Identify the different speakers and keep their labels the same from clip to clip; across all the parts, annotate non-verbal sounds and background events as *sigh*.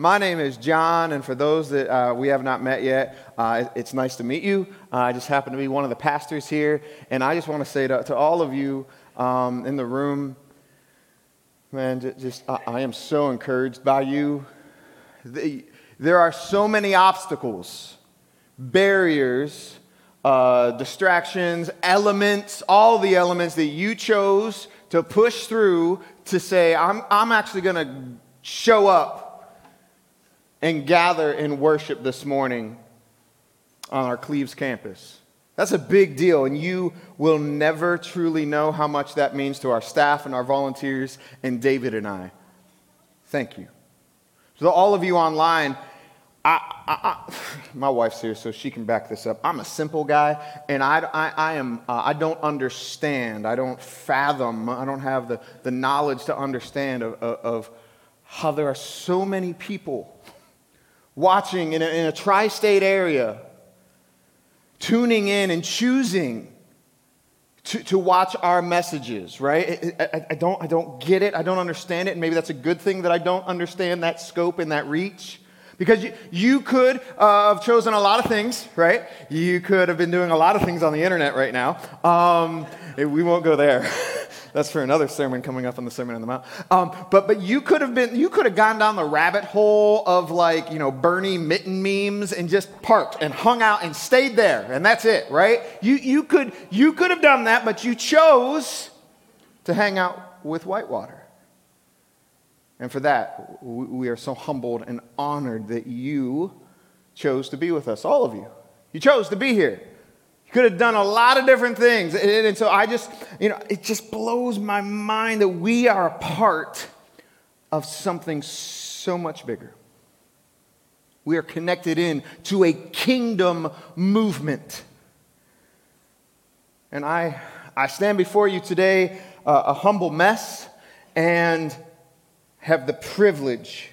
Speaker 1: My name is Jon, and for those that uh, we have not met yet, uh, it's nice to meet you. Uh, I just happen to be one of the pastors here, and I just want to say to, to all of you um, in the room, man, just I, I am so encouraged by you. The, there are so many obstacles, barriers, uh, distractions, elements, all the elements that you chose to push through to say, I'm, I'm actually going to show up and gather in worship this morning on our Cleves campus. That's a big deal, and you will never truly know how much that means to our staff and our volunteers and David and I. Thank you. So, all of you online, I, I, I, *sighs* my wife's here, so she can back this up. I'm a simple guy, and I, I, am, uh, I don't understand, I don't fathom, I don't have the, the knowledge to understand of, of, of how there are so many people watching in a, in a tri state area, tuning in and choosing to, to watch our messages, right? I, I, I, don't, I don't get it. I don't understand it. And maybe that's a good thing that I don't understand that scope and that reach. Because you, you could uh, have chosen a lot of things, right? You could have been doing a lot of things on the internet right now. Um, we won't go there. *laughs* That's for another sermon coming up on the Sermon on the Mount. Um, but but you could have been you could have gone down the rabbit hole of like you know Bernie mitten memes and just parked and hung out and stayed there and that's it, right? You you could you could have done that, but you chose to hang out with Whitewater. And for that, we are so humbled and honored that you chose to be with us, all of you. You chose to be here. Could have done a lot of different things. And, so I just, you know, it just blows my mind that we are a part of something so much bigger. We are connected in to a kingdom movement. And I, I stand before you today uh, a humble mess and have the privilege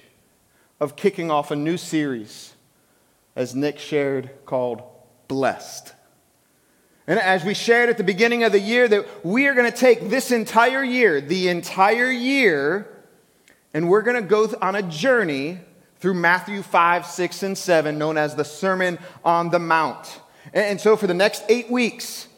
Speaker 1: of kicking off a new series, as Nick shared, called Blessed. And as we shared at the beginning of the year, that we are going to take this entire year, the entire year, and we're going to go on a journey through Matthew 5, 6, and 7, known as the Sermon on the Mount. And so for the next eight weeks,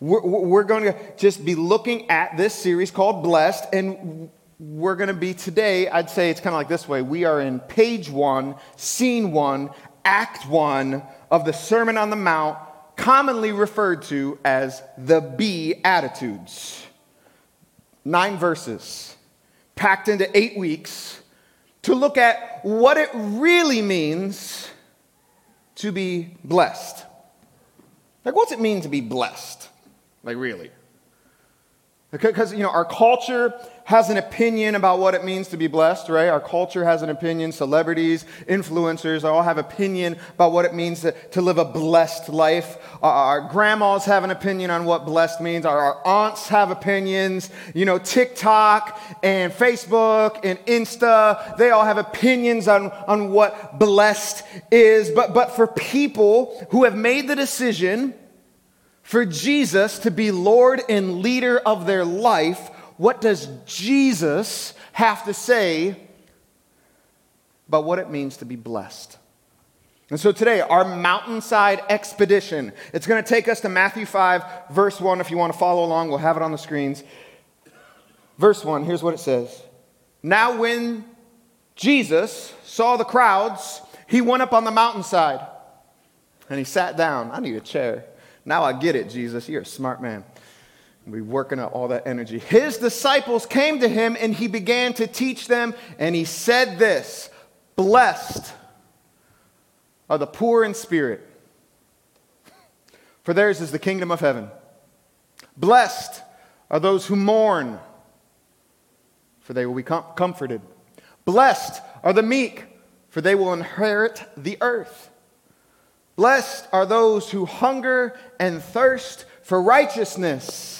Speaker 1: we're, going to just be looking at this series called Blessed, and we're going to be today, I'd say it's kind of like this way. We are in page one, scene one, act one of the Sermon on the Mount commonly referred to as the Beatitudes. Nine verses, packed into eight weeks, to look at what it really means to be blessed. Like, what's it mean to be blessed? Like, really? Because, you know, our culture has an opinion about what it means to be blessed, right? Our culture has an opinion. Celebrities, influencers all have opinion about what it means to, to live a blessed life. Uh, our, grandmas have an opinion on what blessed means. Our, our aunts have opinions. You know, TikTok and Facebook and Insta, they all have opinions on, on what blessed is. But, but for people who have made the decision for Jesus to be Lord and leader of their life, what does Jesus have to say about what it means to be blessed? And so today, our mountainside expedition, it's going to take us to Matthew 5, verse 1. If you want to follow along, we'll have it on the screens. Verse 1, here's what it says Now, when Jesus saw the crowds, he went up on the mountainside and he sat down. I need a chair. Now I get it, Jesus. You're a smart man. We working out all that energy. His disciples came to him and he began to teach them, and he said this Blessed are the poor in spirit, for theirs is the kingdom of heaven. Blessed are those who mourn, for they will be com- comforted. Blessed are the meek, for they will inherit the earth. Blessed are those who hunger and thirst for righteousness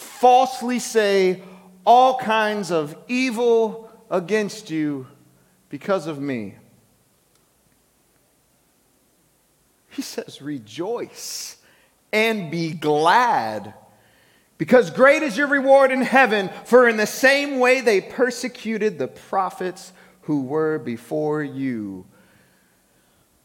Speaker 1: falsely say all kinds of evil against you because of me. He says, rejoice and be glad because great is your reward in heaven, for in the same way they persecuted the prophets who were before you.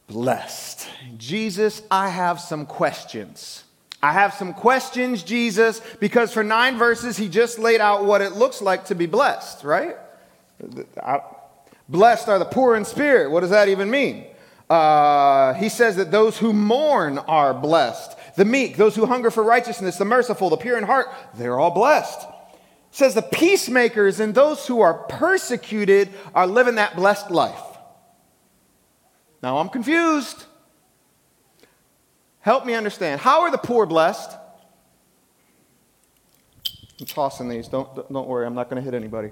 Speaker 1: Blessed. Jesus, I have some questions. I have some questions, Jesus, because for nine verses, he just laid out what it looks like to be blessed, right? Blessed are the poor in spirit. What does that even mean? Uh, he says that those who mourn are blessed the meek, those who hunger for righteousness, the merciful, the pure in heart, they're all blessed. It says the peacemakers and those who are persecuted are living that blessed life. Now I'm confused. Help me understand. How are the poor blessed? I'm tossing these. Don't, don't worry, I'm not going to hit anybody.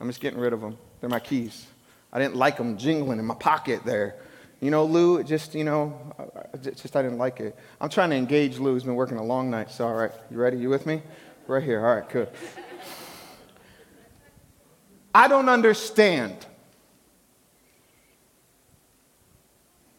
Speaker 1: I'm just getting rid of them. They're my keys. I didn't like them jingling in my pocket there. You know, Lou, just, you know, just I didn't like it. I'm trying to engage Lou. He's been working a long night. So, all right, you ready? You with me? Right here. All right, good. I don't understand.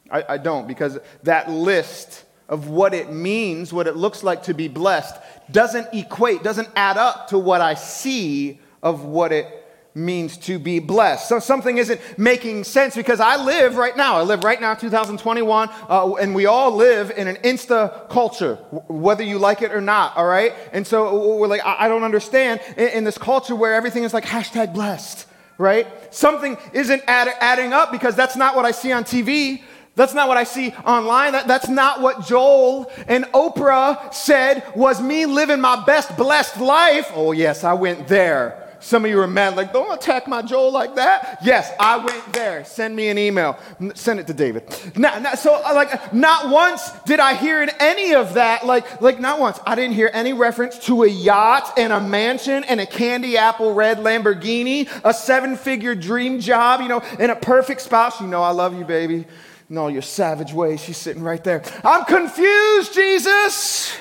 Speaker 1: I, I don't, because that list of what it means, what it looks like to be blessed, doesn't equate, doesn't add up to what I see of what it means to be blessed. So something isn't making sense because I live right now. I live right now, 2021, uh, and we all live in an Insta culture, whether you like it or not, all right? And so we're like, I don't understand in, in this culture where everything is like hashtag blessed, right? Something isn't add, adding up because that's not what I see on TV. That's not what I see online. That, that's not what Joel and Oprah said was me living my best blessed life. Oh, yes, I went there. Some of you are mad, like, don't attack my Joel like that. Yes, I went there. Send me an email. Send it to David. Not, not, so, uh, like, not once did I hear in any of that, like, like, not once. I didn't hear any reference to a yacht and a mansion and a candy apple red Lamborghini, a seven figure dream job, you know, and a perfect spouse. You know, I love you, baby. No, your savage ways. She's sitting right there. I'm confused, Jesus.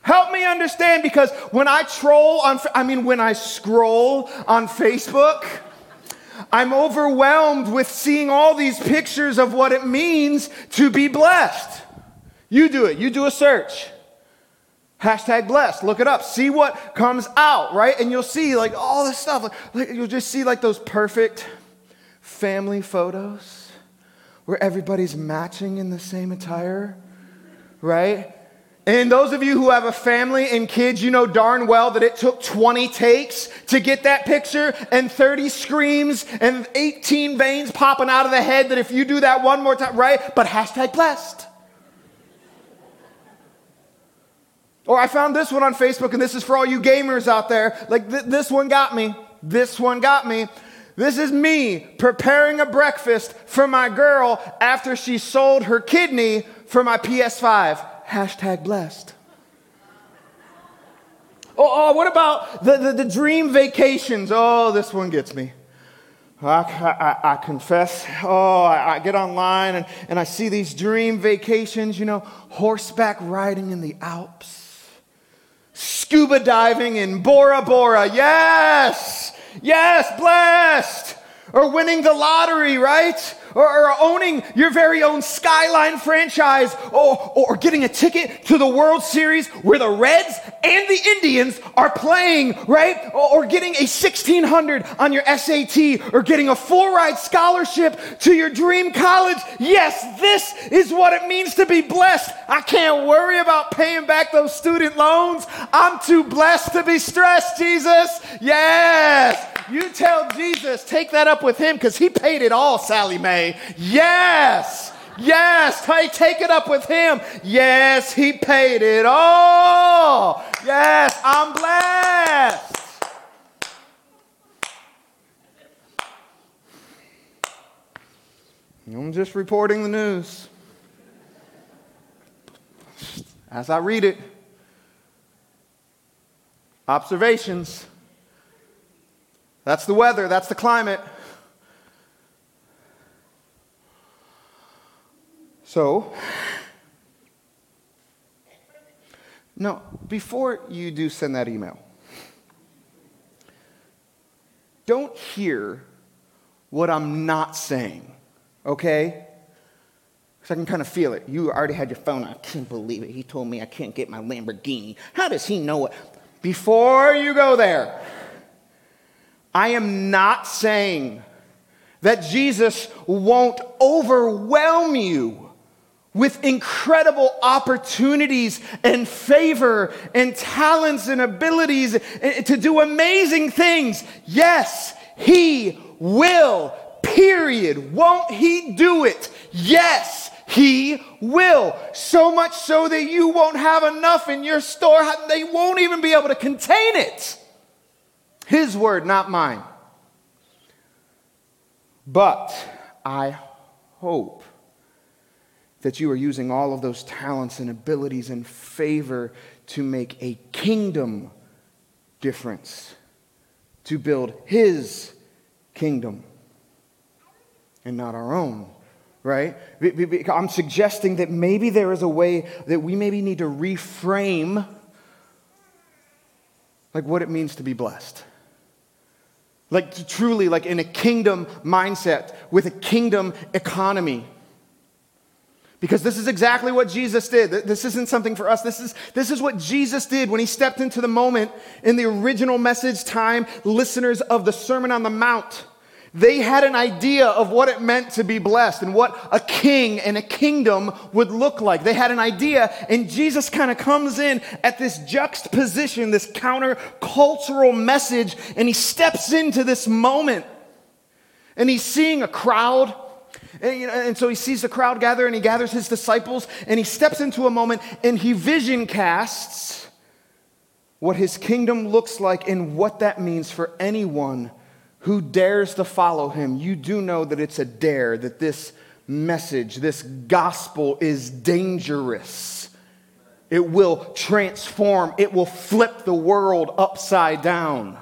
Speaker 1: Help me understand because when I troll on, I mean, when I scroll on Facebook, I'm overwhelmed with seeing all these pictures of what it means to be blessed. You do it, you do a search. Hashtag blessed. Look it up. See what comes out, right? And you'll see like all this stuff. Like, like, you'll just see like those perfect family photos where everybody's matching in the same attire, right? And those of you who have a family and kids, you know darn well that it took 20 takes to get that picture and 30 screams and 18 veins popping out of the head that if you do that one more time, right? But hashtag blessed. Or I found this one on Facebook, and this is for all you gamers out there. Like, th- this one got me. This one got me. This is me preparing a breakfast for my girl after she sold her kidney for my PS5 hashtag blessed. Oh, oh what about the, the, the, dream vacations? Oh, this one gets me. I, I, I confess, oh, I, I, get online and, and I see these dream vacations, you know, horseback riding in the Alps, scuba diving in Bora Bora. Yes, yes, blessed. Or winning the lottery, right? Or, owning your very own Skyline franchise or, or getting a ticket to the World Series where the Reds and the Indians are playing, right? Or, or getting a 1600 on your SAT or getting a full ride scholarship to your dream college. Yes, this is what it means to be blessed. I can't worry about paying back those student loans. I'm too blessed to be stressed, Jesus. Yes. You tell Jesus, take that up with him because he paid it all, Sallie Mae. Yes. Yes, take, take it up with him. Yes, he paid it all. Yes, I'm blessed. I'm just reporting the news. As I read it, observations. That's the weather, that's the climate. So, no, before you do send that email, don't hear what I'm not saying, okay? Because I can kind of feel it. You already had your phone. I can't believe it. He told me I can't get my Lamborghini. How does he know it? Before you go there, I am not saying that Jesus won't overwhelm you with incredible opportunities and favor and talents and abilities eh, to do amazing things. Yes, He will, period. Won't He do it? Yes, He will. So much so that you won't have enough in your store, they won't even be able to contain it. His word, not mine. But I hope that you are using all of those talents and abilities and favor to make a kingdom difference, to build His kingdom and not our own, right? I'm suggesting that maybe there is a way that we maybe need to reframe like what it means to be blessed. Like truly like in a kingdom mindset with a kingdom economy because this is exactly what Jesus did. This isn't something for us. This is, this is what Jesus did when he stepped into the moment in the original message time, listeners of the Sermon on the Mount. They had an idea of what it meant to be blessed and what a king and a kingdom would look like. They had an idea, and Jesus kind of comes in at this juxtaposition, this counter-cultural message, and he steps into this moment. And he's seeing a crowd and, you know, and, so he sees the crowd gather and he gathers his disciples and he steps into a moment and he vision casts what his kingdom looks like and what that means for anyone who dares to follow him. You do know that it's a dare, that this message, this gospel is dangerous. It will transform, it will flip the world upside down.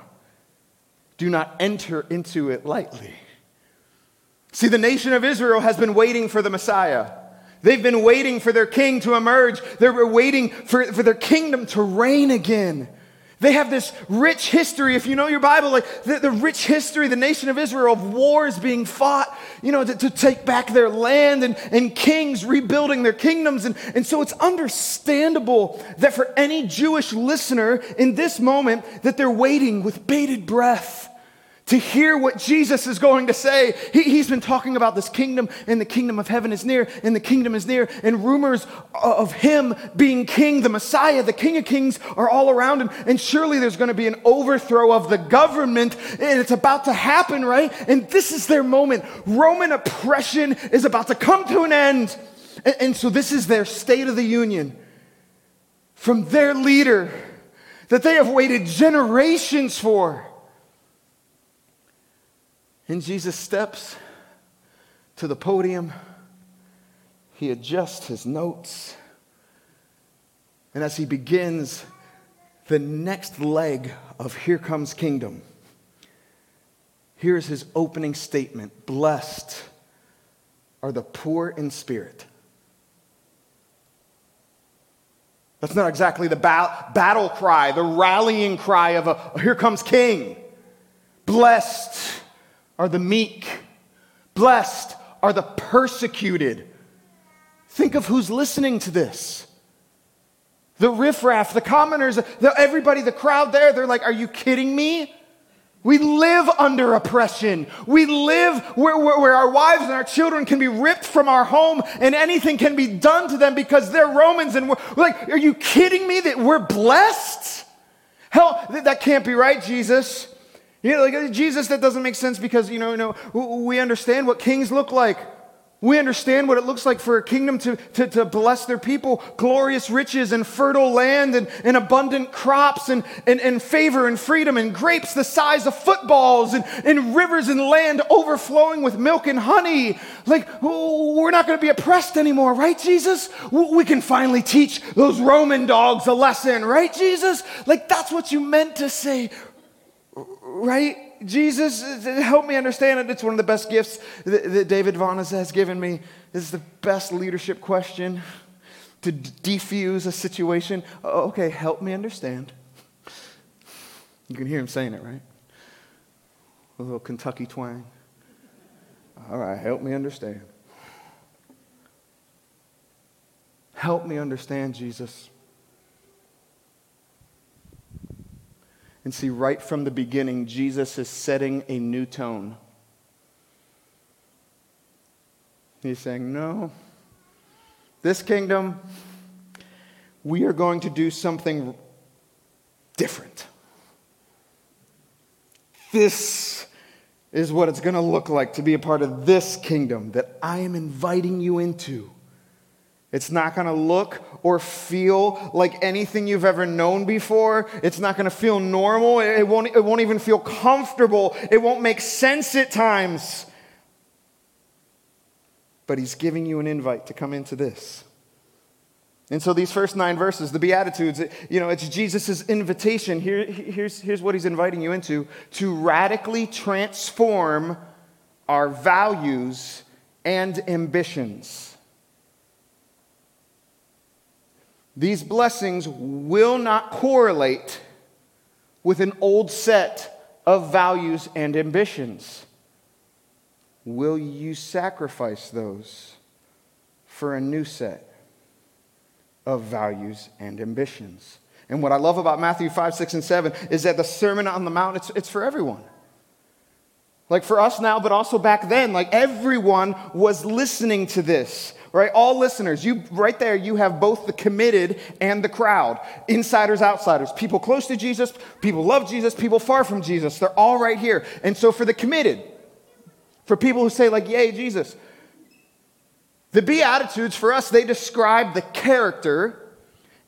Speaker 1: Do not enter into it lightly. See, the nation of Israel has been waiting for the Messiah. They've been waiting for their king to emerge. They're waiting for, for their kingdom to reign again. They have this rich history, if you know your Bible, like the, the rich history, the nation of Israel, of wars being fought, you know, to, to take back their land and, and kings rebuilding their kingdoms. And, and so it's understandable that for any Jewish listener in this moment, that they're waiting with bated breath to hear what Jesus is going to say. He, has been talking about this kingdom, and the kingdom of heaven is near, and the kingdom is near, and rumors of him being king, the Messiah, the King of Kings, are all around him. And surely there's going to be an overthrow of the government, and it's about to happen, right? And this is their moment. Roman oppression is about to come to an end. and, and so this is their state of the union from their leader that they have waited generations for. And Jesus steps to the podium. He adjusts his notes. And as he begins the next leg of Here Comes Kingdom, here's his opening statement Blessed are the poor in spirit. That's not exactly the ba- battle cry, the rallying cry of a here comes king. Blessed are the meek. Blessed are the persecuted. Think of who's listening to this. The riffraff, the commoners, the, everybody, the crowd there, they're like, Are you kidding me? We live under oppression. We live where, where, where, our wives and our children can be ripped from our home and anything can be done to them because they're Romans. And we're like, Are you kidding me that we're blessed? Hell, that can't be right, Jesus. You know, like uh, Jesus, that doesn't make sense because, you know, you know, we understand what kings look like. We understand what it looks like for a kingdom to, to, to bless their people glorious riches and fertile land and, and abundant crops and, and, and favor and freedom and grapes the size of footballs and, and rivers and land overflowing with milk and honey. Like, we're not going to be oppressed anymore, right, Jesus? We can finally teach those Roman dogs a lesson, right, Jesus? Like, that's what you meant to say right? Jesus, help me understand it. It's one of the best gifts that, that David Vaughan has given me. This is the best leadership question to defuse a situation. Oh, okay, help me understand. You can hear him saying it, right? A little Kentucky twang. All right, help me understand. Help me understand, Jesus. And see, right from the beginning, Jesus is setting a new tone. He's saying, No, this kingdom, we are going to do something different. This is what it's going to look like to be a part of this kingdom that I am inviting you into. It's not going to look or feel like anything you've ever known before. It's not going to feel normal. It won't, it won't even feel comfortable. It won't make sense at times. But he's giving you an invite to come into this. And so these first nine verses, the Beatitudes, you know, it's Jesus' invitation. Here, here's, here's what he's inviting you into to radically transform our values and ambitions. These blessings will not correlate with an old set of values and ambitions. Will you sacrifice those for a new set of values and ambitions? And what I love about Matthew 5, 6, and 7 is that the Sermon on the Mount, it's, it's for everyone. Like for us now, but also back then, like everyone was listening to this right? All listeners, you right there, you have both the committed and the crowd, insiders, outsiders, people close to Jesus, people love Jesus, people far from Jesus. They're all right here. And so for the committed, for people who say like, "Yay, Jesus," the beatitudes for us they describe the character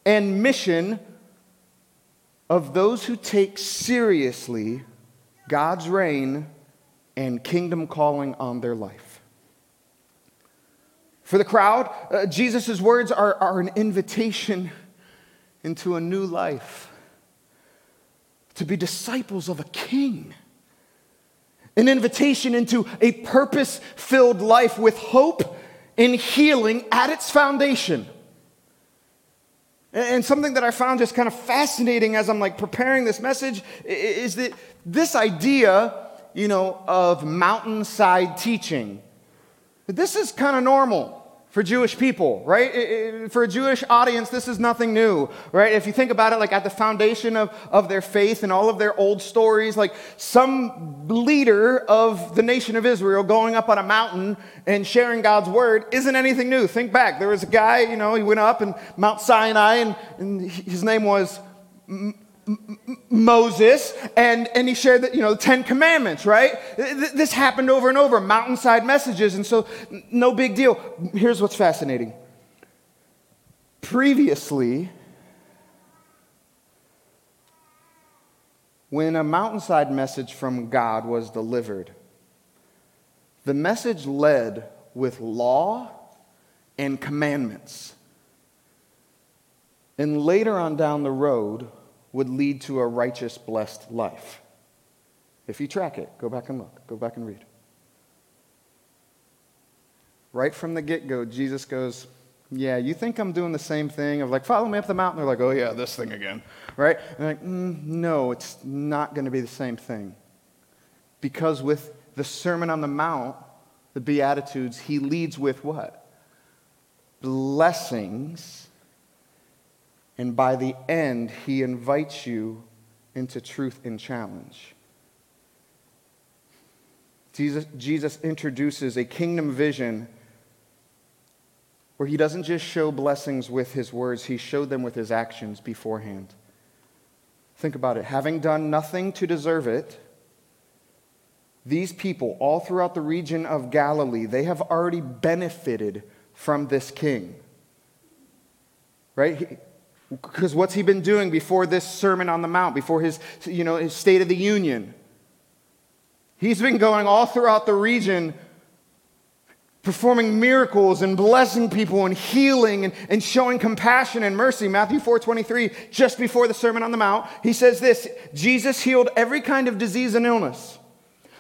Speaker 1: and mission of those who take seriously God's reign and kingdom calling on their life. For the crowd, uh, Jesus' words are, are an invitation into a new life, to be disciples of a king, an invitation into a purpose filled life with hope and healing at its foundation. And something that I found just kind of fascinating as I'm like preparing this message is that this idea, you know, of mountainside teaching this is kind of normal for Jewish people, right? For a Jewish audience, this is nothing new, right? If you think about it, like at the foundation of, of their faith and all of their old stories, like some leader of the nation of Israel going up on a mountain and sharing God's word isn't anything new. Think back. There was a guy, you know, he went up in Mount Sinai and, and his name was Moses, and, and he shared the, you know, the Ten Commandments, right? This happened over and over, mountainside messages, and so no big deal. Here's what's fascinating. Previously, when a mountainside message from God was delivered, the message led with law and commandments. And later on down the road, would lead to a righteous, blessed life. If you track it, go back and look, go back and read. Right from the get go, Jesus goes, Yeah, you think I'm doing the same thing of like, follow me up the mountain? They're like, Oh, yeah, this thing again, right? And they're like, mm, No, it's not going to be the same thing. Because with the Sermon on the Mount, the Beatitudes, he leads with what? Blessings and by the end, he invites you into truth and challenge. Jesus, Jesus introduces a kingdom vision where he doesn't just show blessings with his words, he showed them with his actions beforehand. Think about it. Having done nothing to deserve it, these people, all throughout the region of Galilee, they have already benefited from this king. Right? Because what's he been doing before this Sermon on the Mount, before his, you know, his State of the Union? He's been going all throughout the region performing miracles and blessing people and healing and, and showing compassion and mercy. Matthew 4 23, just before the Sermon on the Mount, he says this Jesus healed every kind of disease and illness.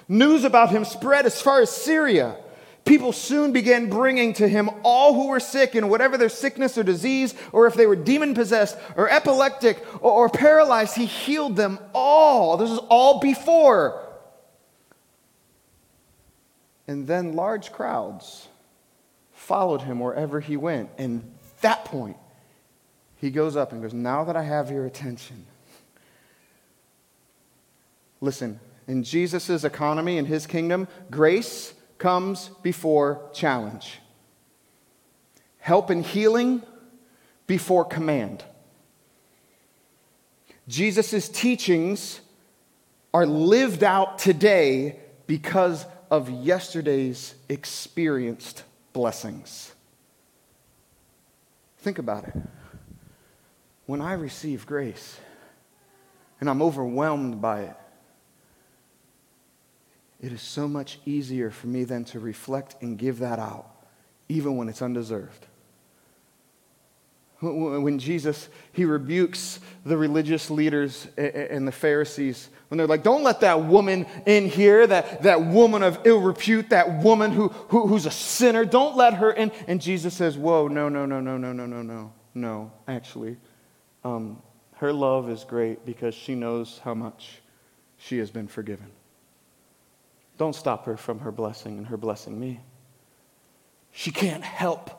Speaker 1: News about him spread as far as Syria. People soon began bringing to him all who were sick and whatever their sickness or disease, or if they were demon possessed or epileptic or, or paralyzed, he healed them all. This is all before. And then large crowds followed him wherever he went. And that point, he goes up and goes, Now that I have your attention, listen, in Jesus' economy, in his kingdom, grace comes before challenge, help and healing before command. Jesus' teachings are lived out today because of yesterday's experienced blessings. Think about it. When I receive grace and I'm overwhelmed by it, it is so much easier for me then to reflect and give that out, even when it's undeserved. When Jesus, he rebukes the religious leaders and the Pharisees when they're like, don't let that woman in here, that, that woman of ill repute, that woman who, who, who's a sinner, don't let her in. And Jesus says, whoa, no, no, no, no, no, no, no, no, no, actually. Um, her love is great because she knows how much she has been forgiven. Don't stop her from her blessing and her blessing me. She can't help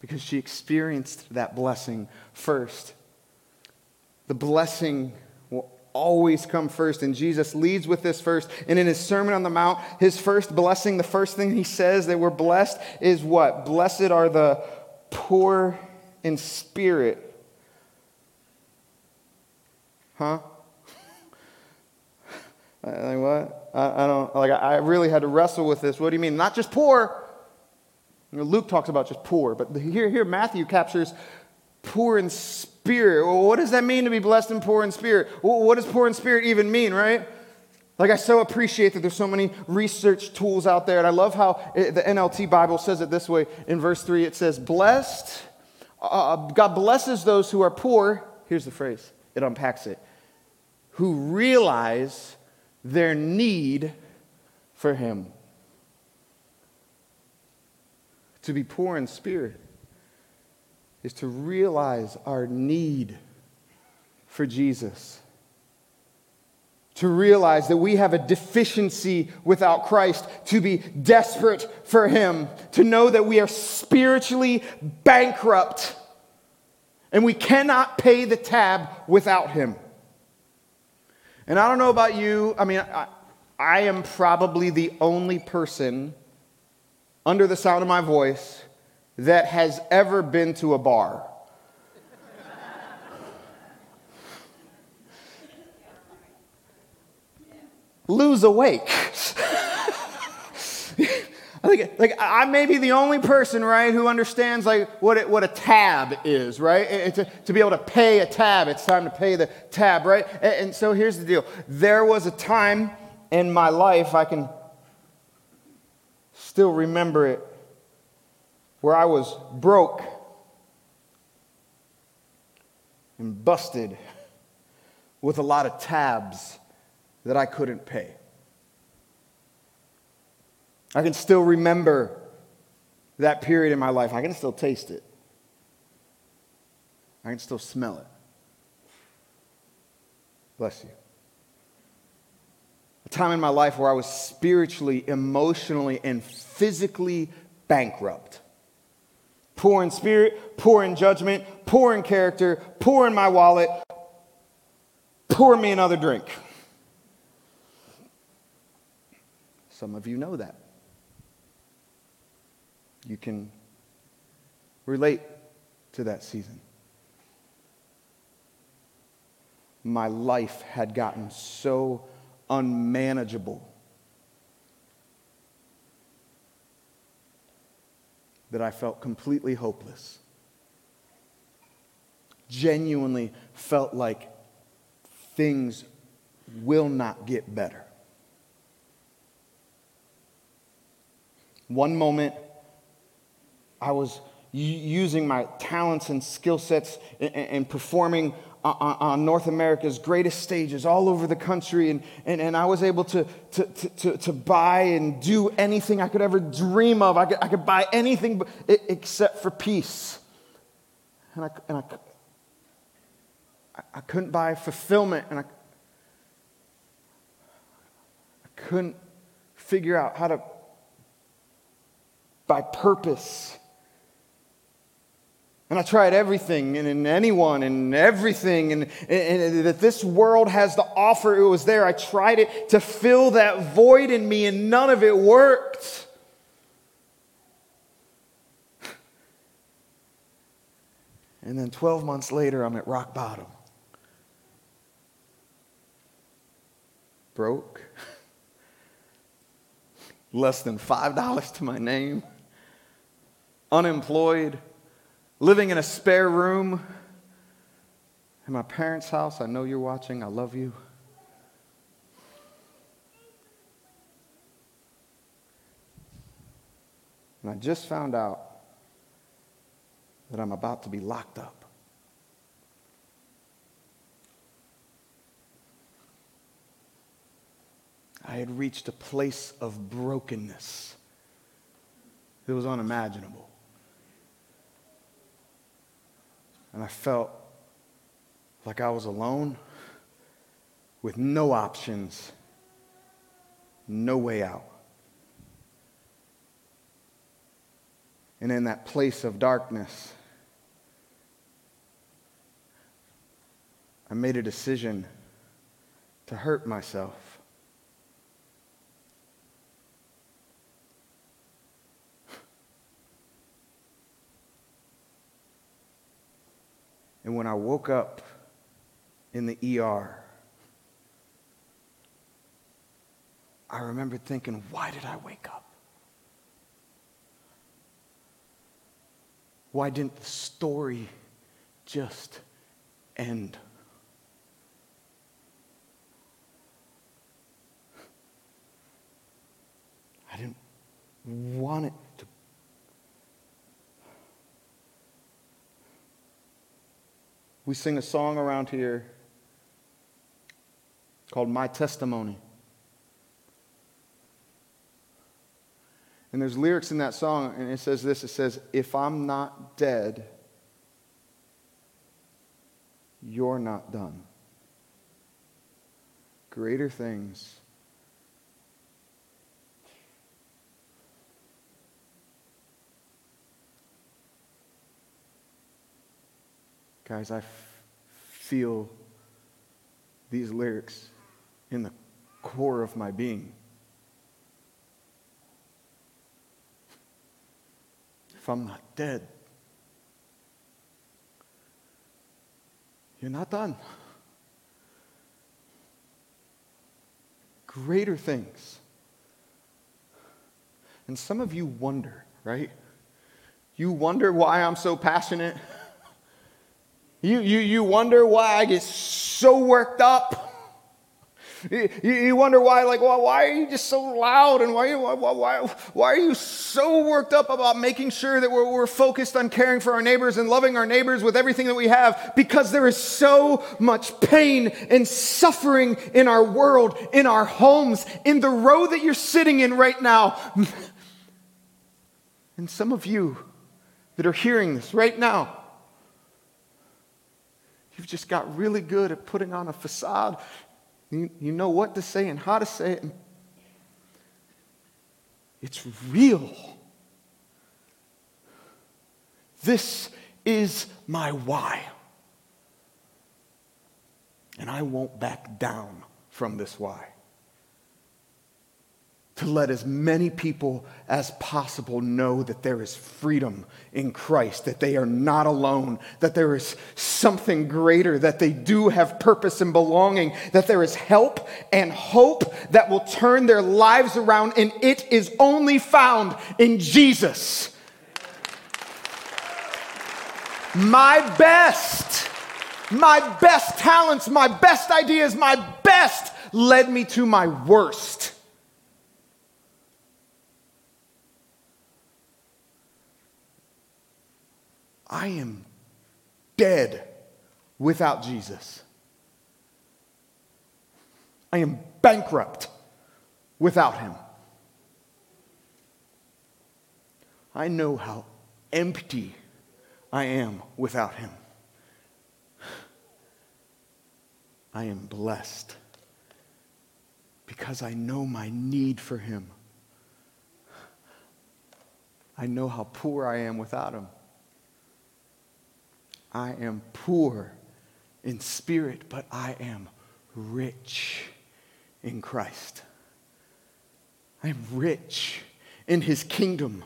Speaker 1: because she experienced that blessing first. The blessing will always come first, and Jesus leads with this first. And in his Sermon on the Mount, his first blessing, the first thing he says that we're blessed is what? Blessed are the poor in spirit. Huh? *laughs* like what? I, I don't, like, I really had to wrestle with this. What do you mean? Not just poor. Luke talks about just poor, but here, here Matthew captures poor in spirit. Well, what does that mean to be blessed and poor in spirit? Well, what does poor in spirit even mean, right? Like, I so appreciate that there's so many research tools out there. And I love how it, the NLT Bible says it this way. In verse 3, it says, Blessed, uh, God blesses those who are poor. Here's the phrase, it unpacks it. Who realize their need for Him. To be poor in spirit is to realize our need for Jesus. To realize that we have a deficiency without Christ, to be desperate for Him, to know that we are spiritually bankrupt and we cannot pay the tab without Him. And I don't know about you, I mean, I, I am probably the only person under the sound of my voice that has ever been to a bar. Lose awake. *laughs* I think like I may be the only person, right, who understands like what it, what a tab is, right? To, to be able to pay a tab, it's time to pay the tab, right? And, and so here's the deal. There was a time in my life I can still remember it where I was broke and busted with a lot of tabs that I couldn't pay. I can still remember that period in my life. I can still taste it. I can still smell it. Bless you. A time in my life where I was spiritually, emotionally, and physically bankrupt. Poor in spirit, poor in judgment, poor in character, poor in my wallet, pour me another drink. Some of you know that you can relate to that season. My life had gotten so unmanageable that I felt completely hopeless. Genuinely felt like things will not get better. One moment, I was using my talents and skill sets and, performing on, North America's greatest stages all over the country, and, and, and I was able to, to, to, to, buy and do anything I could ever dream of. I could, I could buy anything except for peace. And I, and I, I couldn't buy fulfillment, and I, I couldn't figure out how to buy purpose. And I tried everything and, and anyone and everything and, and, and, that this world has to offer. It was there. I tried it to fill that void in me, and none of it worked. *laughs* And then 12 months later, I'm at rock bottom. Broke. *laughs* Less than $5 to my name. Unemployed living in a spare room in my parents' house. I know you're watching. I love you. And I just found out that I'm about to be locked up. I had reached a place of brokenness that was unimaginable. And I felt like I was alone with no options, no way out. And in that place of darkness, I made a decision to hurt myself. And when I woke up in the ER, I remembered thinking, why did I wake up? Why didn't the story just end? I didn't want it to We sing a song around here called My Testimony. And there's lyrics in that song, and it says this it says, If I'm not dead, you're not done. Greater things. Guys, I feel these lyrics in the core of my being. If I'm not dead, you're not done. Greater things. And some of you wonder, right? You wonder why I'm so passionate. You, you, you wonder why I get so worked up. You, you wonder why, like, well, why are you just so loud and why, why, why, why are you so worked up about making sure that we're, we're focused on caring for our neighbors and loving our neighbors with everything that we have? Because there is so much pain and suffering in our world, in our homes, in the row that you're sitting in right now. *laughs* And some of you that are hearing this right now, just got really good at putting on a facade. You, you know what to say and how to say it. It's real. This is my why. And I won't back down from this why to let as many people as possible know that there is freedom in Christ, that they are not alone, that there is something greater, that they do have purpose and belonging, that there is help and hope that will turn their lives around, and it is only found in Jesus. My best, my best talents, my best ideas, my best led me to my worst. I am dead without Jesus. I am bankrupt without him. I know how empty I am without him. I am blessed because I know my need for him. I know how poor I am without him. I am poor in spirit, but I am rich in Christ. I am rich in his kingdom.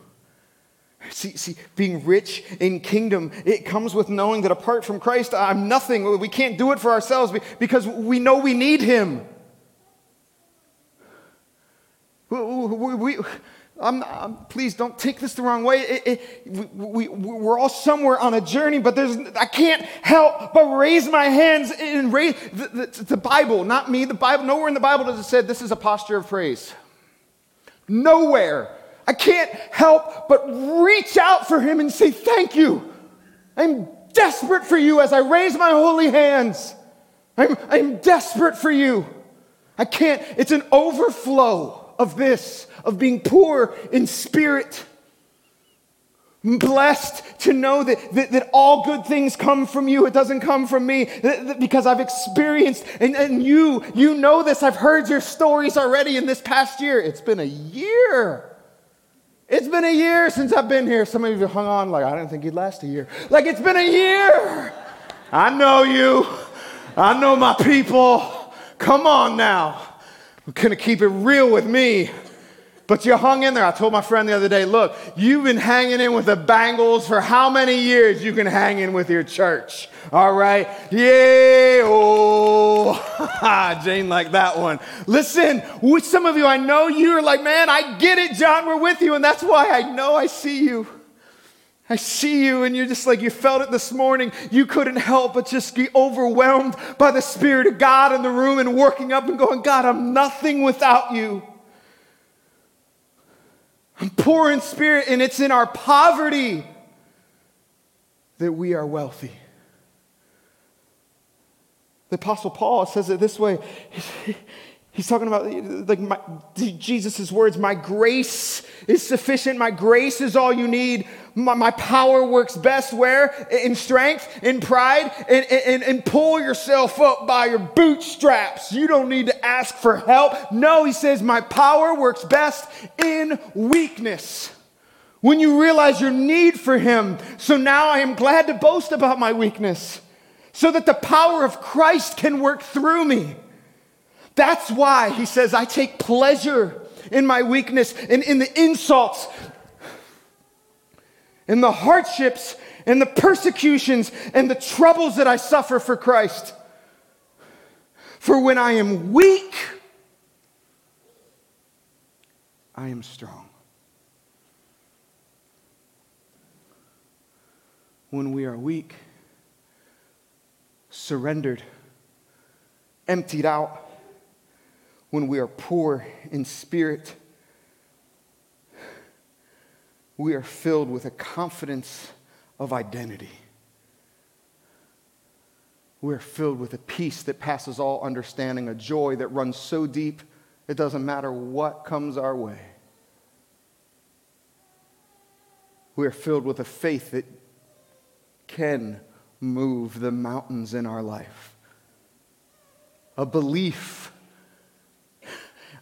Speaker 1: See, see, being rich in kingdom, it comes with knowing that apart from Christ, I'm nothing. We can't do it for ourselves because we know we need him. We, we, we I'm, I'm, please don't take this the wrong way. It, it, we, we, are all somewhere on a journey, but there's, I can't help but raise my hands and raise the, the, the Bible, not me, the Bible. Nowhere in the Bible does it say this is a posture of praise. Nowhere. I can't help but reach out for him and say, Thank you. I'm desperate for you as I raise my holy hands. I'm, I'm desperate for you. I can't, it's an overflow of this, of being poor in spirit. blessed to know that, that, that, all good things come from you. It doesn't come from me that, that because I've experienced, and, and you, you know this. I've heard your stories already in this past year. It's been a year. It's been a year since I've been here. Some of you hung on like, I didn't think you'd last a year. Like, it's been a year. I know you. I know my people. Come on now. We're going to keep it real with me. But you hung in there. I told my friend the other day, look, you've been hanging in with the Bengals for how many years you can hang in with your church? All right? Yeah. Oh, *laughs* Jane like that one. Listen, some of you, I know you're like, man, I get it, Jon, we're with you. And that's why I know I see you. I see you, and you're just like, you felt it this morning. You couldn't help but just be overwhelmed by the Spirit of God in the room and working up and going, God, I'm nothing without you. I'm poor in spirit, and it's in our poverty that we are wealthy. The Apostle Paul says it this way *laughs* He's talking about like my, Jesus' words, my grace is sufficient. My grace is all you need. My, my power works best where? In strength, in pride, and, and, and pull yourself up by your bootstraps. You don't need to ask for help. No, he says, my power works best in weakness. When you realize your need for him. So now I am glad to boast about my weakness so that the power of Christ can work through me. That's why he says, I take pleasure in my weakness and in the insults, in the hardships, and the persecutions, and the troubles that I suffer for Christ. For when I am weak, I am strong. When we are weak, surrendered, emptied out, when we are poor in spirit, we are filled with a confidence of identity. We are filled with a peace that passes all understanding, a joy that runs so deep it doesn't matter what comes our way. We are filled with a faith that can move the mountains in our life, a belief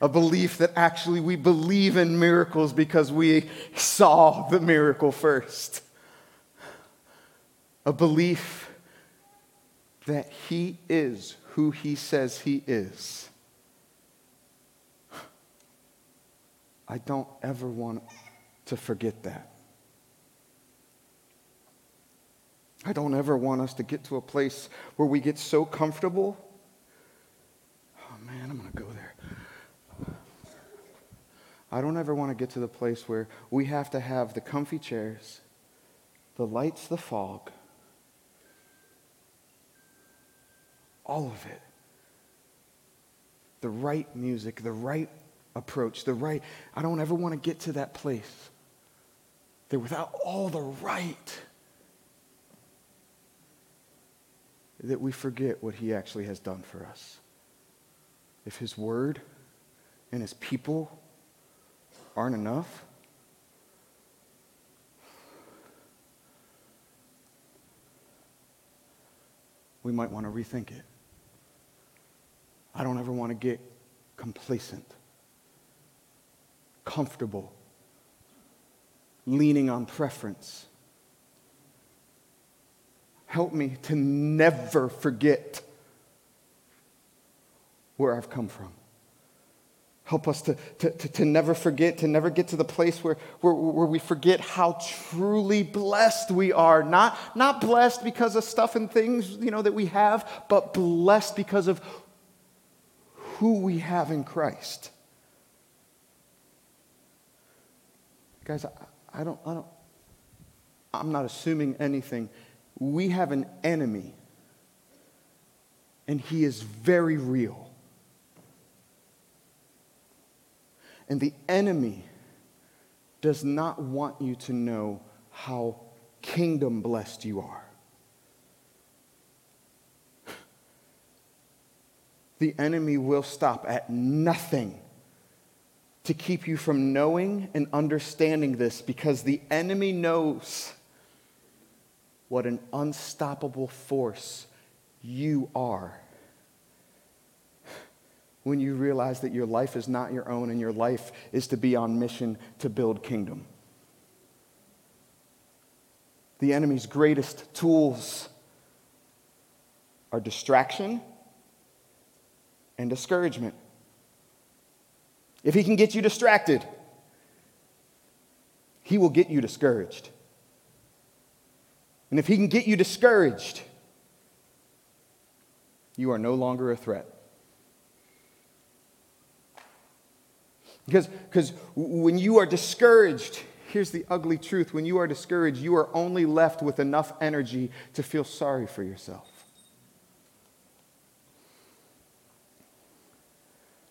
Speaker 1: a belief that actually we believe in miracles because we saw the miracle first. A belief that He is who He says He is. I don't ever want to forget that. I don't ever want us to get to a place where we get so comfortable. Oh man, I'm going to go. I don't ever want to get to the place where we have to have the comfy chairs, the lights, the fog, all of it. The right music, the right approach, the right. I don't ever want to get to that place that without all the right, that we forget what he actually has done for us. If his word and his people aren't enough, we might want to rethink it. I don't ever want to get complacent, comfortable, leaning on preference. Help me to never forget where I've come from. Help us to, to, to, to, never forget, to never get to the place where, where, where we forget how truly blessed we are. Not, not blessed because of stuff and things you know, that we have, but blessed because of who we have in Christ. Guys, I, I don't, I don't, I'm not assuming anything. We have an enemy, and he is very real. And the enemy does not want you to know how kingdom blessed you are. The enemy will stop at nothing to keep you from knowing and understanding this because the enemy knows what an unstoppable force you are when you realize that your life is not your own and your life is to be on mission to build kingdom. The enemy's greatest tools are distraction and discouragement. If he can get you distracted, he will get you discouraged. And if he can get you discouraged, you are no longer a threat. Because, because when you are discouraged, here's the ugly truth when you are discouraged, you are only left with enough energy to feel sorry for yourself.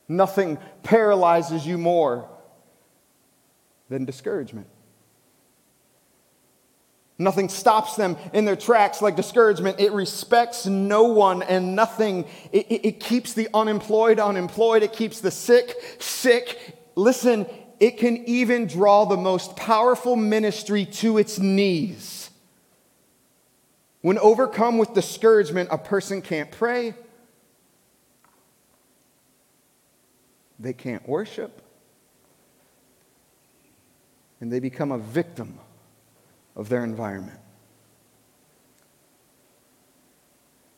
Speaker 1: Nothing paralyzes you more than discouragement. Nothing stops them in their tracks like discouragement. It respects no one and nothing. It, it, it, keeps the unemployed unemployed. It keeps the sick sick. Listen, it can even draw the most powerful ministry to its knees. When overcome with discouragement, a person can't pray, they can't worship, and they become a victim of their environment.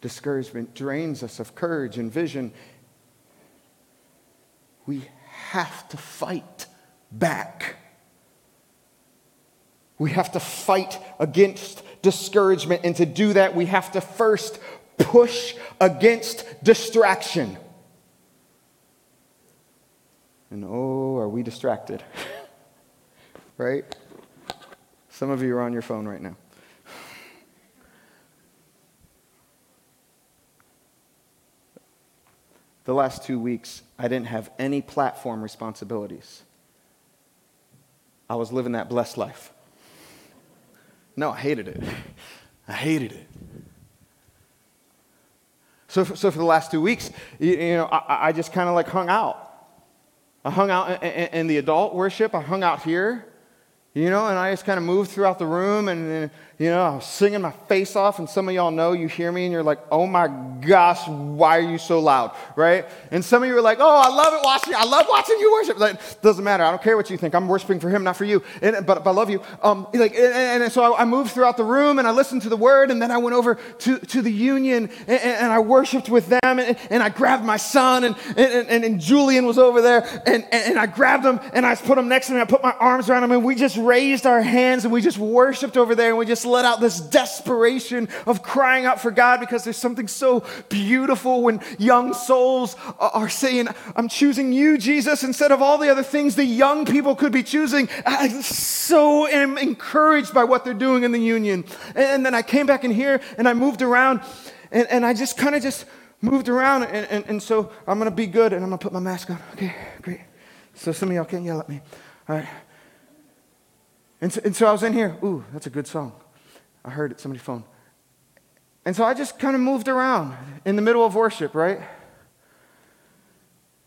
Speaker 1: Discouragement drains us of courage and vision. We have to fight back. We have to fight against discouragement. And to do that, we have to first push against distraction. And oh, are we distracted? *laughs* right? Some of you are on your phone right now. The last two weeks, I didn't have any platform responsibilities. I was living that blessed life. No, I hated it. I hated it. So, so for the last two weeks, you, you know, I, I just kind of like hung out. I hung out in, in, the adult worship. I hung out here, you know, and I just kind of moved throughout the room and, you know, I was singing my face off, and some of y'all know you hear me and you're like, oh my gosh, why are you so loud, right? And some of you are like, oh, I love it watching, I love watching you worship. Like, doesn't matter, I don't care what you think. I'm worshiping for Him, not for you. And, but, but I love you. Um, like, and, and so I, I, moved throughout the room and I listened to the word, and then I went over to, to the union and, and I worshiped with them, and, and I grabbed my son, and, and, and, Julian was over there, and, and I grabbed him and I put him next to me. I put my arms around him, and we just raised our hands and we just worshiped over there, and we just let out this desperation of crying out for God because there's something so beautiful when young souls are saying, I'm choosing you, Jesus, instead of all the other things the young people could be choosing. I so am encouraged by what they're doing in the union. And then I came back in here and I moved around and, and I just kind of just moved around. And, and, and so I'm going to be good and I'm going to put my mask on. Okay, great. So some of y'all can't yell at me. All right. And so, and so I was in here. Ooh, that's a good song. I heard it, somebody's phone. And so I just kind of moved around in the middle of worship, right?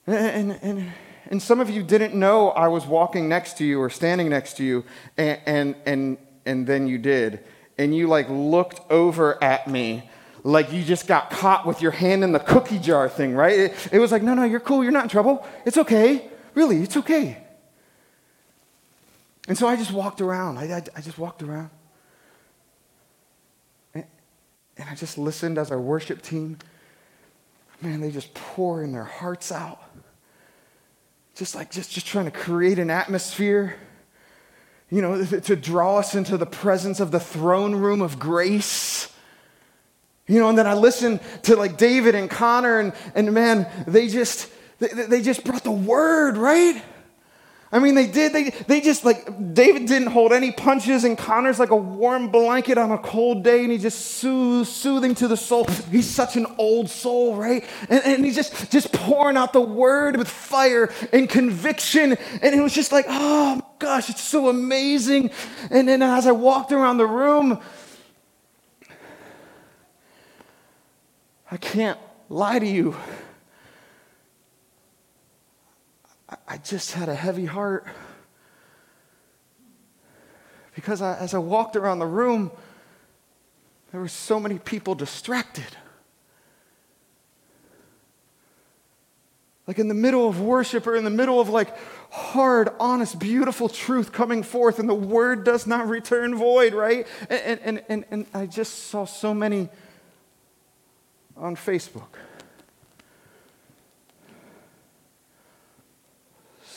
Speaker 1: And, and, and some of you didn't know I was walking next to you or standing next to you, and, and, and, and then you did. And you like looked over at me like you just got caught with your hand in the cookie jar thing, right? It, it was like, no, no, you're cool, you're not in trouble. It's okay. Really, it's okay. And so I just walked around. I, I, I just walked around. And, I just listened as our worship team, man, they just pouring their hearts out. Just like just, just trying to create an atmosphere, you know, to draw us into the presence of the throne room of grace. You know, and then I listened to like David and Connor, and, and man, they just they, they just brought the word, right? I mean, they did. They, they just like, David didn't hold any punches, and Connor's like a warm blanket on a cold day, and he just soothes, soothing to the soul. He's such an old soul, right? And, and he's just, just pouring out the word with fire and conviction. And it was just like, oh my gosh, it's so amazing. And then as I walked around the room, I can't lie to you. I just had a heavy heart. Because I, as I walked around the room, there were so many people distracted. Like in the middle of worship or in the middle of like hard, honest, beautiful truth coming forth, and the word does not return void, right? And, and, and, and I just saw so many on Facebook.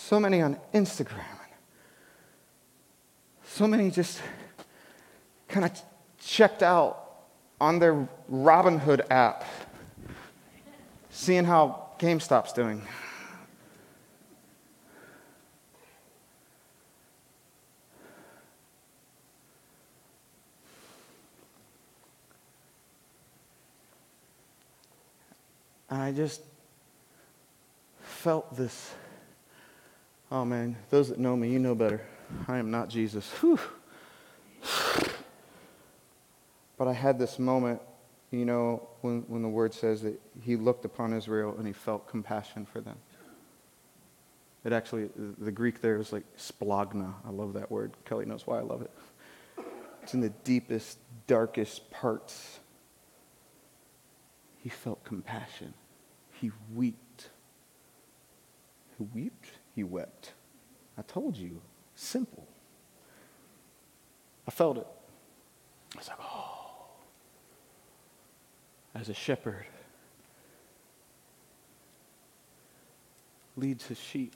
Speaker 1: So many on Instagram, so many just kind of checked out on their Robinhood app, seeing how GameStop's doing. And I just felt this Oh man, those that know me, you know better. I am not Jesus. Whew. But I had this moment, you know, when, when the word says that he looked upon Israel and he felt compassion for them. It actually, the Greek there is like splagna. I love that word. Kelly knows why I love it. It's in the deepest, darkest parts. He felt compassion. He wept. He wept? He wept. I told you, simple. I felt it. I was like, oh. As a shepherd leads his sheep,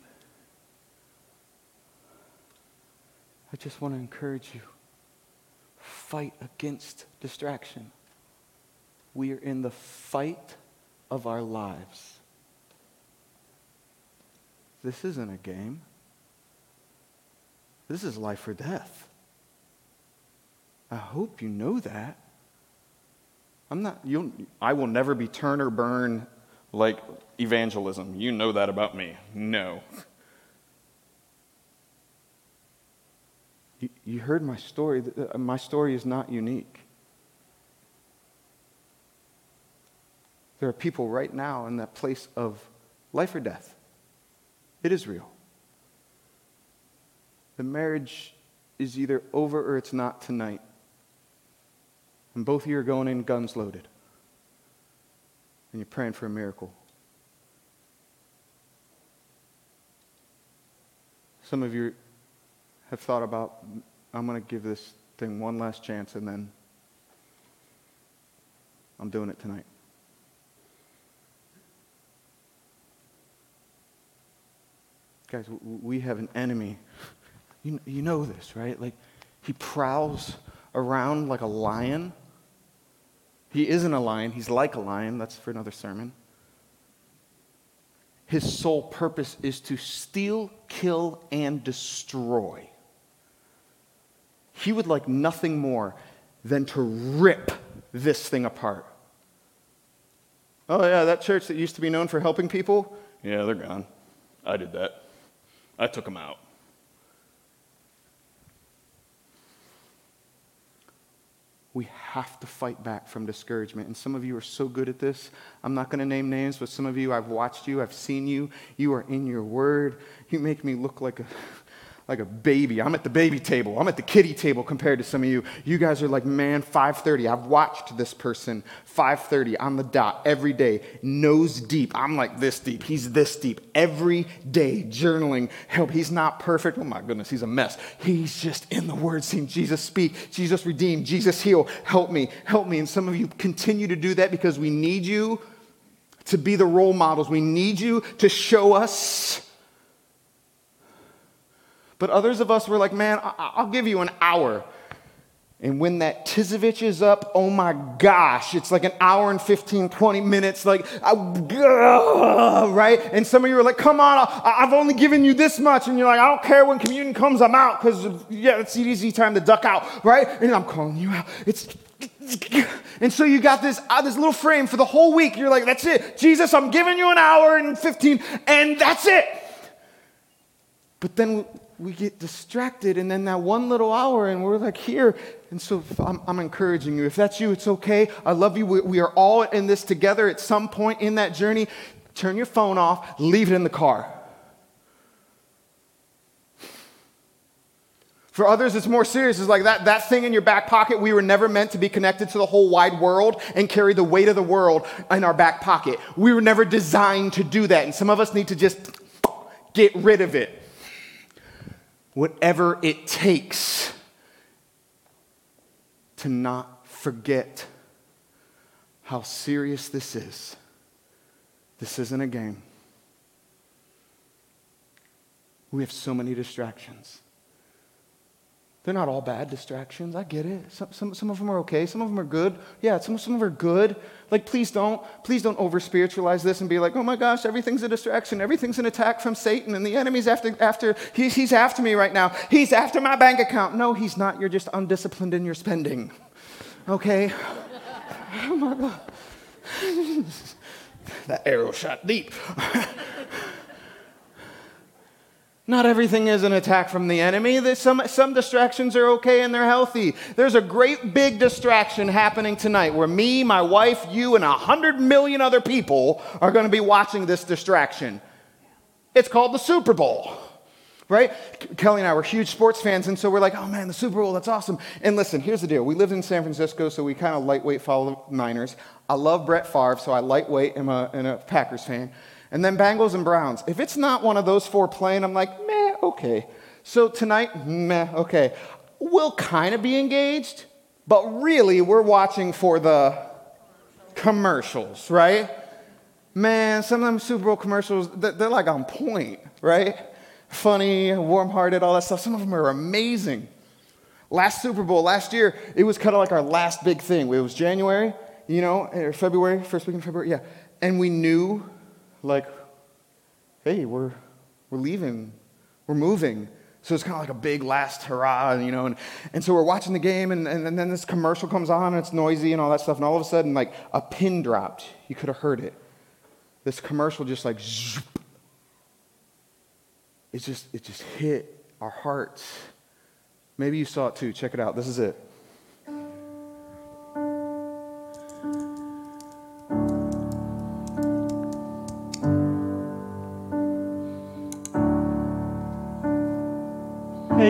Speaker 1: I just want to encourage you fight against distraction. We are in the fight of our lives. This isn't a game. This is life or death. I hope you know that. I'm not, you'll, I will never be turn or burn like evangelism. You know that about me. No. You, you heard my story. Uh, my story is not unique. There are people right now in that place of life or death. It is real. The marriage is either over or it's not tonight. And both of you are going in guns loaded. And you're praying for a miracle. Some of you have thought about, I'm going to give this thing one last chance and then I'm doing it tonight. Guys, we have an enemy. You, you know this, right? Like, he prowls around like a lion. He isn't a lion, he's like a lion. That's for another sermon. His sole purpose is to steal, kill, and destroy. He would like nothing more than to rip this thing apart. Oh, yeah, that church that used to be known for helping people? Yeah, they're gone. I did that. I took him out. we have to fight back from discouragement. And some of you are so good at this. I'm not going to name names, but some of you, I've watched you, I've seen you. You are in your word. You make me look like a like a baby. I'm at the baby table. I'm at the kitty table compared to some of you. You guys are like, man, 5:30. I've watched this person 5:30 on the dot every day, nose deep. I'm like this deep. He's this deep every day, journaling. Help. He's not perfect. Oh my goodness, he's a mess. He's just in the Word, seeing Jesus speak, Jesus redeem, Jesus heal. Help me, help me. And some of you continue to do that because we need you to be the role models. We need you to show us but others of us were like, man, I- will give you an hour. And when that Tizovich is up, oh my gosh, it's like an hour and 15, 20 minutes, like, I, right? And some of you are like, come on, I, have only given you this much. And you're like, I don't care when communion comes, I'm out, because, yeah, it's easy time to duck out, right? And I'm calling you out. It's, *laughs* and so you got this, uh, this little frame for the whole week. You're like, that's it. Jesus, I'm giving you an hour and 15, and that's it. But then we get distracted and then that one little hour and we're like here and so I'm, I'm, encouraging you if that's you it's okay i love you we, we are all in this together at some point in that journey turn your phone off leave it in the car For others, it's more serious. It's like that, that thing in your back pocket. We were never meant to be connected to the whole wide world and carry the weight of the world in our back pocket. We were never designed to do that. And some of us need to just get rid of it whatever it takes to not forget how serious this is. This isn't a game. We have so many distractions. They're not all bad distractions. I get it. Some, some, some of them are okay. Some of them are good. Yeah, some, some of them are good. Like, please don't, please don't over spiritualize this and be like, oh my gosh, everything's a distraction. Everything's an attack from Satan and the enemy's after, after he's, he's after me right now. He's after my bank account. No, he's not. You're just undisciplined in your spending. Okay? *laughs* oh my God. *laughs* that arrow shot deep. *laughs* Not everything is an attack from the enemy. Some, some distractions are okay and they're healthy. There's a great big distraction happening tonight where me, my wife, you, and a hundred million other people are going to be watching this distraction. It's called the Super Bowl, right? Kelly and I were huge sports fans, and so we're like, oh man, the Super Bowl, that's awesome. And listen, here's the deal. We lived in San Francisco, so we kind of lightweight follow the Niners. I love Brett Favre, so I lightweight am a, am a Packers fan. And then Bengals and Browns. If it's not one of those four playing, I'm like, meh, okay. So tonight, meh, okay. We'll kind of be engaged, but really we're watching for the commercials, right? Man, some of them Super Bowl commercials, they're like on point, right? Funny, warm hearted, all that stuff. Some of them are amazing. Last Super Bowl, last year, it was kind of like our last big thing. It was January, you know, or February, first week in February, yeah. And we knew like, hey, we're, we're leaving, we're moving. So it's kind of like a big last hurrah, you know. And, and so we're watching the game, and, and, and then this commercial comes on, and it's noisy and all that stuff. And all of a sudden, like a pin dropped. You could have heard it. This commercial just like, zoop. it just, it just hit our hearts. Maybe you saw it too. Check it out. This is it.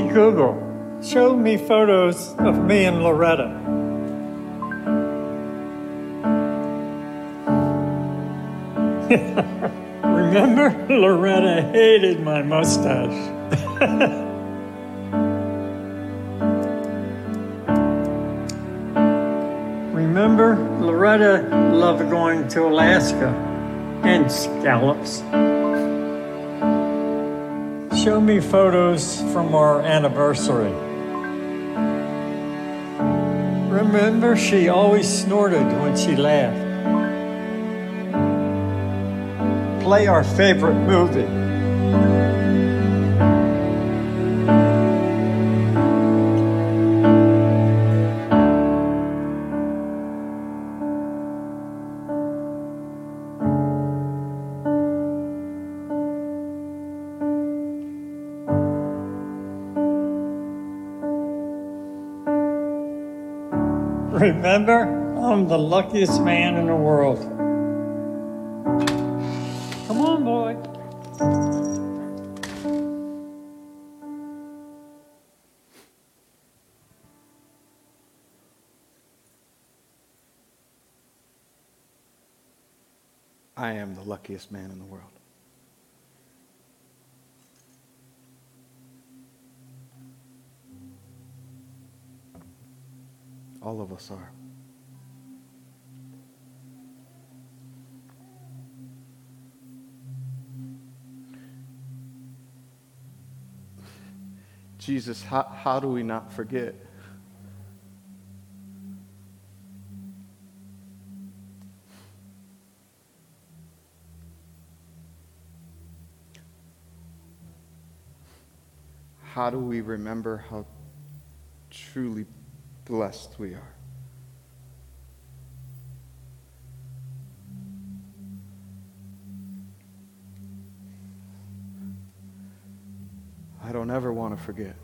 Speaker 2: Google, show me photos of me and Loretta. *laughs* Remember, Loretta hated my mustache. *laughs* Remember, Loretta loved going to Alaska and scallops show me photos from our anniversary. Remember, she always snorted when she laughed. Play our favorite movie. Remember, I'm the luckiest man in the world. Come on, boy.
Speaker 1: I am the luckiest man in the world. All of us are. Jesus, how, how do we not forget? How do we remember how truly blessed we are? I don't ever want to forget.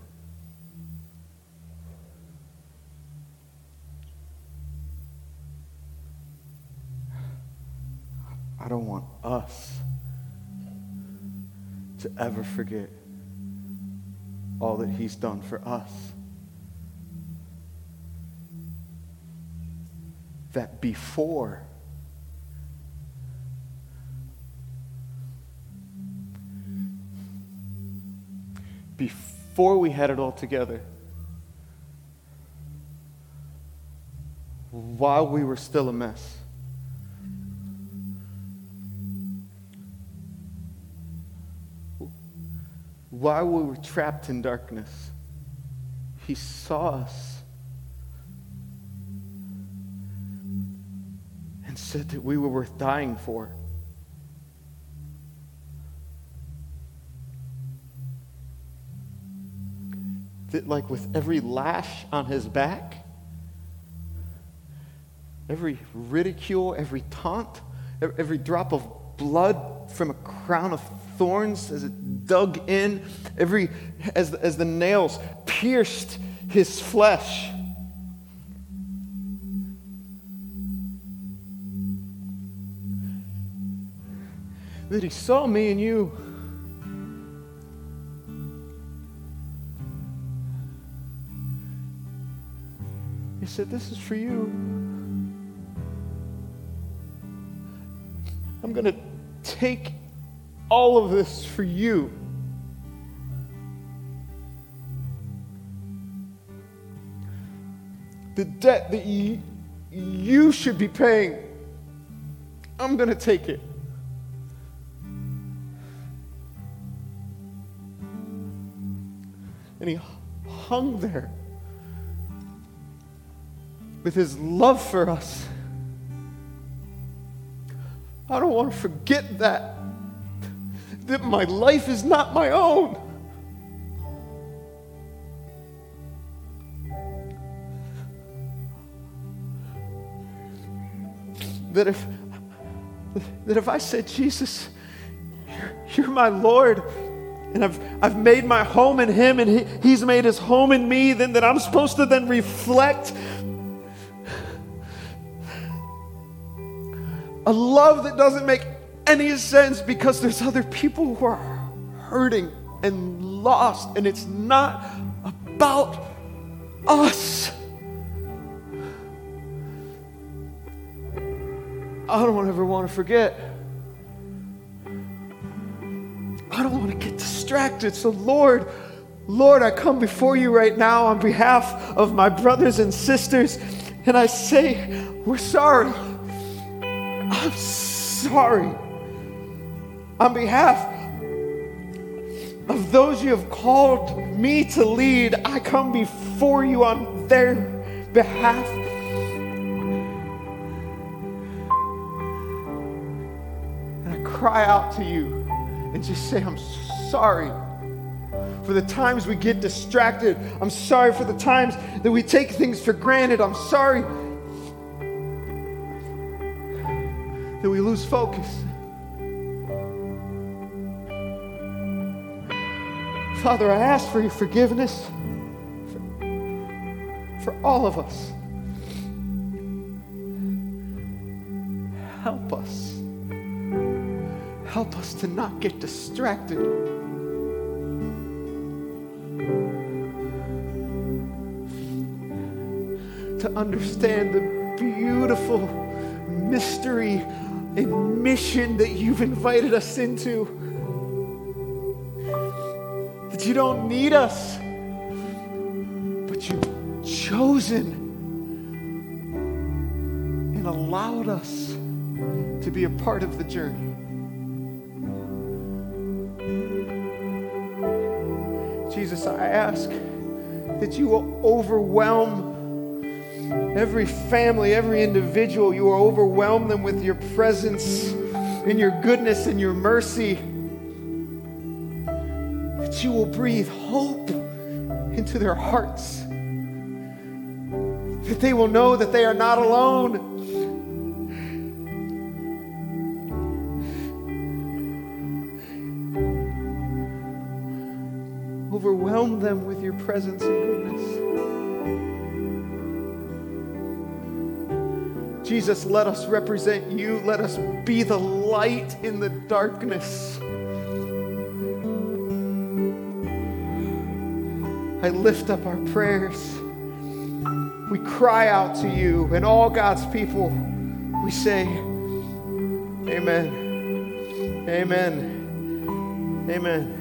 Speaker 1: I don't want us to ever forget all that He's done for us. That before before we had it all together, while we were still a mess, while we were trapped in darkness, He saw us said that we were worth dying for. That, like with every lash on his back, every ridicule, every taunt, every drop of blood from a crown of thorns as it dug in, every as, as the nails pierced his flesh. That he saw me and you. He said, This is for you. I'm going to take all of this for you. The debt that you, you should be paying, I'm going to take it. And he hung there with his love for us. I don't want to forget that that my life is not my own. That if, that if I said, Jesus, you're, you're my Lord, and I've, I've made my home in Him, and he, He's made His home in me, then that I'm supposed to then reflect a love that doesn't make any sense because there's other people who are hurting and lost, and it's not about us. I don't ever want to forget. I don't want to get distracted. So, Lord, Lord, I come before you right now on behalf of my brothers and sisters, and I say, We're sorry. I'm sorry on behalf of those you have called me to lead, I come before you on their behalf. And I cry out to you and just say, I'm sorry for the times we get distracted. I'm sorry for the times that we take things for granted. I'm sorry that we lose focus. Father, I ask for your forgiveness for, for all of us. Help us. Help us to not get distracted. To understand the beautiful mystery and mission that you've invited us into. That you don't need us, but you've chosen and allowed us to be a part of the journey. I ask that you will overwhelm every family, every individual. You will overwhelm them with your presence and your goodness and your mercy. That you will breathe hope into their hearts. That they will know that they are not alone. Presence and goodness. Jesus, let us represent you. Let us be the light in the darkness. I lift up our prayers. We cry out to you, and all God's people, we say, Amen. Amen. Amen.